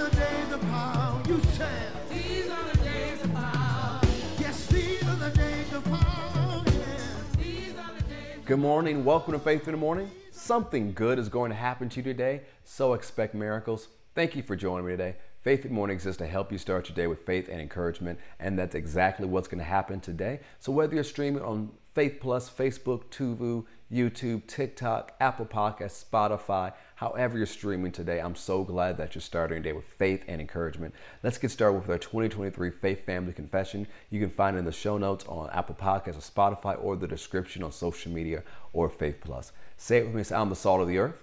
the days of power. You said. These are the days of power. Yes, these are the days of power. Yes. These are the days. Good morning. Welcome to Faith in the Morning. Something good is going to happen to you today, so expect miracles. Thank you for joining me today. Faith in the Morning exists to help you start your day with faith and encouragement, and that's exactly what's going to happen today. So, whether you're streaming on Faith Plus, Facebook, Tuvu, YouTube, TikTok, Apple Podcasts, Spotify, however you're streaming today, I'm so glad that you're starting your day with faith and encouragement. Let's get started with our 2023 Faith Family Confession. You can find it in the show notes on Apple Podcasts or Spotify or the description on social media or Faith Plus. Say it with me. Say, I'm the salt of the earth.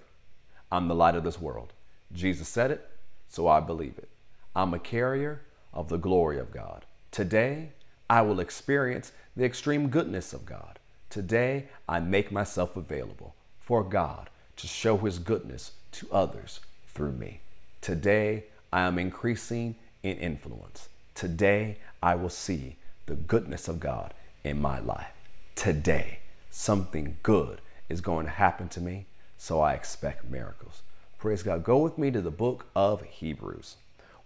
I'm the light of this world. Jesus said it, so I believe it. I'm a carrier of the glory of God. Today, I will experience the extreme goodness of God. Today, I make myself available for God to show His goodness to others through me. Today, I am increasing in influence. Today, I will see the goodness of God in my life. Today, something good is going to happen to me, so I expect miracles. Praise God. Go with me to the book of Hebrews.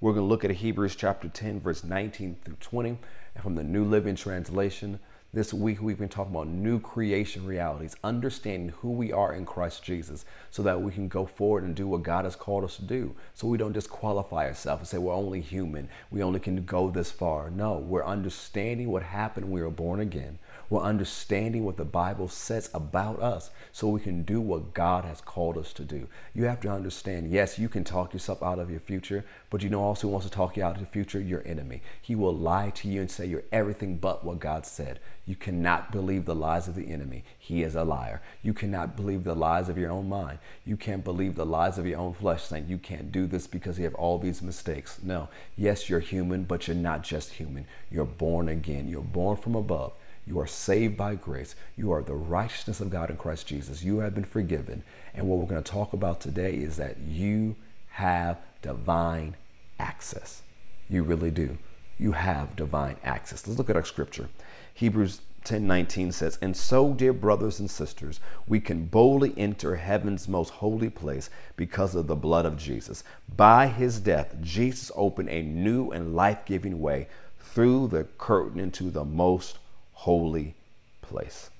We're going to look at Hebrews chapter 10, verse 19 through 20, and from the New Living Translation. This week, we've been talking about new creation realities, understanding who we are in Christ Jesus, so that we can go forward and do what God has called us to do. So we don't disqualify ourselves and say we're only human, we only can go this far. No, we're understanding what happened when we were born again. We're understanding what the Bible says about us so we can do what God has called us to do. You have to understand, yes, you can talk yourself out of your future, but you know also who wants to talk you out of the future, your enemy. He will lie to you and say you're everything but what God said. You cannot believe the lies of the enemy. He is a liar. You cannot believe the lies of your own mind. You can't believe the lies of your own flesh saying you can't do this because you have all these mistakes. No. Yes, you're human, but you're not just human. You're born again. You're born from above. You are saved by grace. You are the righteousness of God in Christ Jesus. You have been forgiven. And what we're going to talk about today is that you have divine access. You really do. You have divine access. Let's look at our scripture. Hebrews 10:19 says, "And so, dear brothers and sisters, we can boldly enter heaven's most holy place because of the blood of Jesus. By his death, Jesus opened a new and life-giving way through the curtain into the most holy place.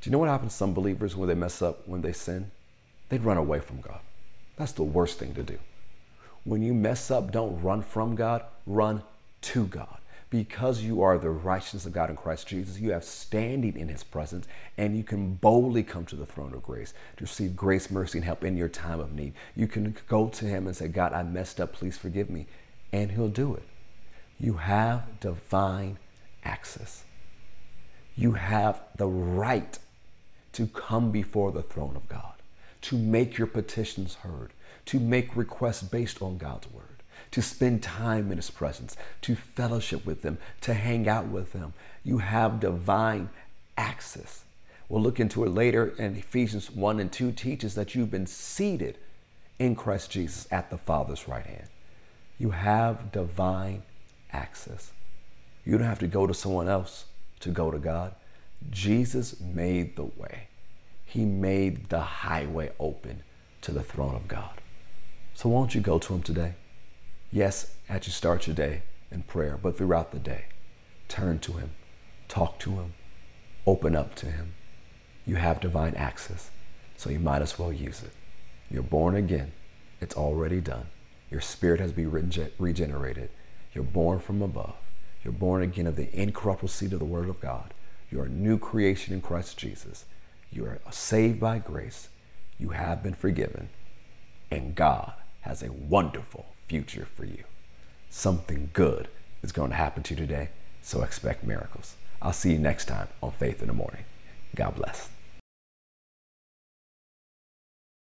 Do you know what happens to some believers when they mess up, when they sin? They'd run away from God. That's the worst thing to do. When you mess up, don't run from God, run to God. Because you are the righteousness of God in Christ Jesus, you have standing in His presence, and you can boldly come to the throne of grace to receive grace, mercy, and help in your time of need. You can go to Him and say, God, I messed up, please forgive me, and He'll do it. You have divine access. You have the right to come before the throne of God, to make your petitions heard, to make requests based on God's word, to spend time in His presence, to fellowship with Him, to hang out with Him. You have divine access. We'll look into it later, and Ephesians 1 and 2 teaches that you've been seated in Christ Jesus at the Father's right hand. You have divine access. You don't have to go to someone else to go to God. Jesus made the way. He made the highway open to the throne of God. So won't you go to him today? Yes, as you start your day in prayer, but throughout the day, turn to him, talk to him, open up to him. You have divine access, so you might as well use it. You're born again. It's already done. Your spirit has been rege- regenerated. You're born from above. You're born again of the incorruptible seed of the Word of God. You're a new creation in Christ Jesus. You are saved by grace. You have been forgiven. And God has a wonderful future for you. Something good is going to happen to you today, so expect miracles. I'll see you next time on Faith in the Morning. God bless.